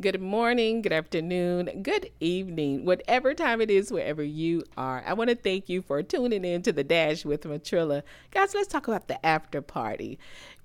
good morning, good afternoon, good evening, whatever time it is, wherever you are. I want to thank you for tuning in to the Dash with Matrilla. Guys, let's talk about the after party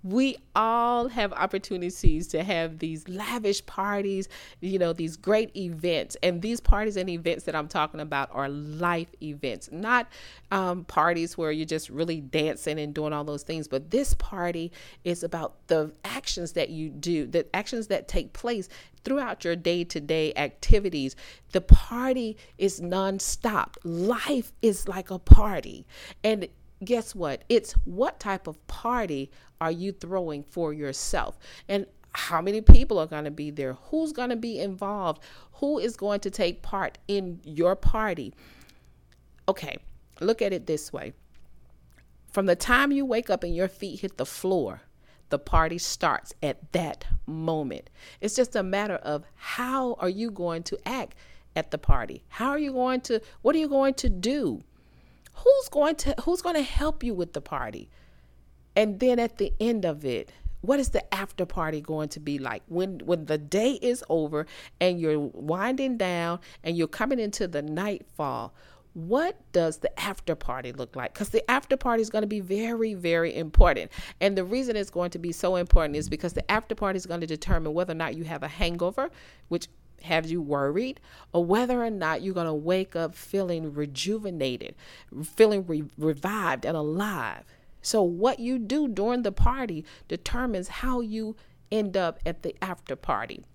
we all have opportunities to have these lavish parties, you know, these great events. And these parties and events that I'm talking about are life events, not um, parties where you're just really dancing and doing all those things. But this party is about the actions that you do, the actions that take place throughout your day to day activities. The party is nonstop. Life is like a party. And guess what? It's what type of party are you throwing for yourself? And how many people are going to be there? Who's going to be involved? Who is going to take part in your party? Okay, look at it this way. From the time you wake up and your feet hit the floor, the party starts at that moment. It's just a matter of how are you going to act at the party? How are you going to what are you going to do? who's going to who's going to help you with the party and then at the end of it what is the after party going to be like when when the day is over and you're winding down and you're coming into the nightfall what does the after party look like because the after party is going to be very very important and the reason it's going to be so important is because the after party is going to determine whether or not you have a hangover which have you worried or whether or not you're going to wake up feeling rejuvenated, feeling re- revived and alive. So, what you do during the party determines how you end up at the after party.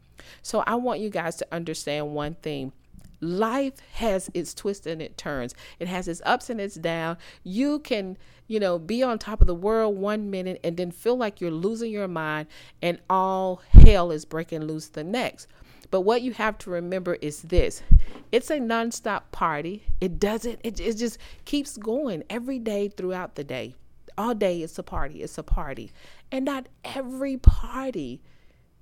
So, I want you guys to understand one thing. Life has its twists and it turns. It has its ups and its downs. You can, you know, be on top of the world one minute and then feel like you're losing your mind and all hell is breaking loose the next. But what you have to remember is this it's a nonstop party. It doesn't, it, it just keeps going every day throughout the day. All day it's a party, it's a party. And not every party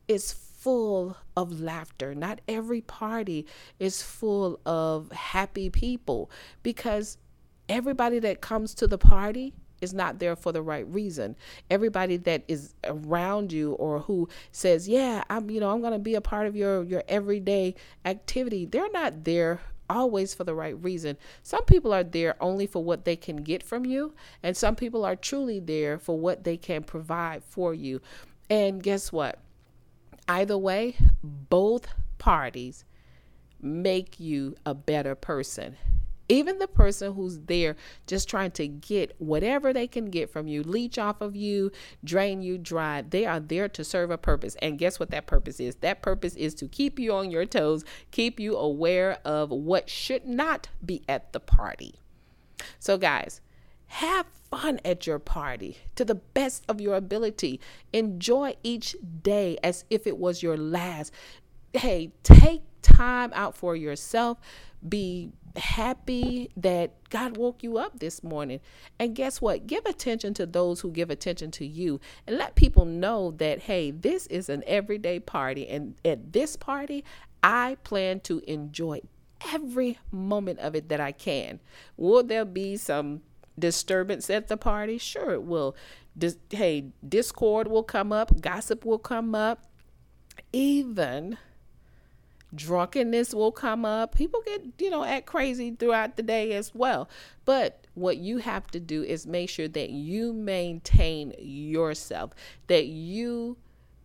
is full of laughter. Not every party is full of happy people because everybody that comes to the party is not there for the right reason. Everybody that is around you or who says, "Yeah, I'm you know, I'm going to be a part of your your everyday activity." They're not there always for the right reason. Some people are there only for what they can get from you, and some people are truly there for what they can provide for you. And guess what? Either way, both parties make you a better person. Even the person who's there just trying to get whatever they can get from you, leech off of you, drain you dry, they are there to serve a purpose. And guess what that purpose is? That purpose is to keep you on your toes, keep you aware of what should not be at the party. So, guys, have fun at your party to the best of your ability. Enjoy each day as if it was your last. Hey, take time out for yourself. Be happy that God woke you up this morning. And guess what? Give attention to those who give attention to you and let people know that, hey, this is an everyday party. And at this party, I plan to enjoy every moment of it that I can. Will there be some disturbance at the party? Sure, it will. Dis- hey, discord will come up, gossip will come up, even drunkenness will come up. People get, you know, act crazy throughout the day as well. But what you have to do is make sure that you maintain yourself, that you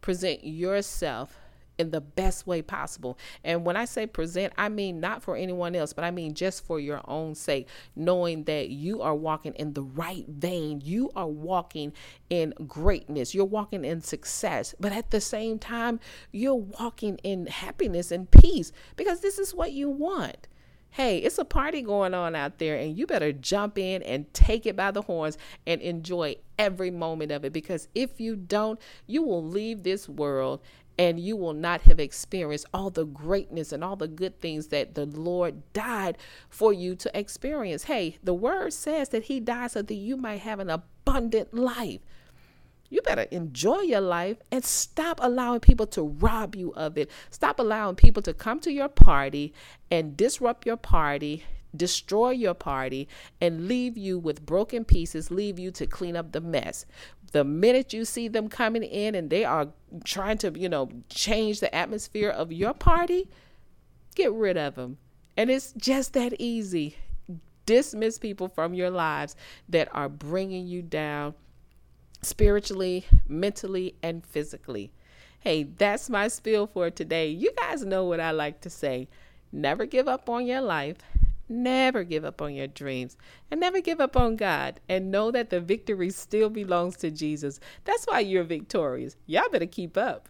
present yourself in the best way possible. And when I say present, I mean not for anyone else, but I mean just for your own sake, knowing that you are walking in the right vein. You are walking in greatness. You're walking in success. But at the same time, you're walking in happiness and peace because this is what you want hey, it's a party going on out there, and you better jump in and take it by the horns and enjoy every moment of it. Because if you don't, you will leave this world and you will not have experienced all the greatness and all the good things that the Lord died for you to experience. Hey, the word says that He died so that you might have an abundant life. You better enjoy your life and stop allowing people to rob you of it. Stop allowing people to come to your party and disrupt your party, destroy your party, and leave you with broken pieces, leave you to clean up the mess. The minute you see them coming in and they are trying to, you know, change the atmosphere of your party, get rid of them. And it's just that easy. Dismiss people from your lives that are bringing you down spiritually, mentally, and physically. Hey, that's my spiel for today. You guys know what I like to say. Never give up on your life. Never give up on your dreams and never give up on God and know that the victory still belongs to Jesus. That's why you're victorious. Y'all better keep up.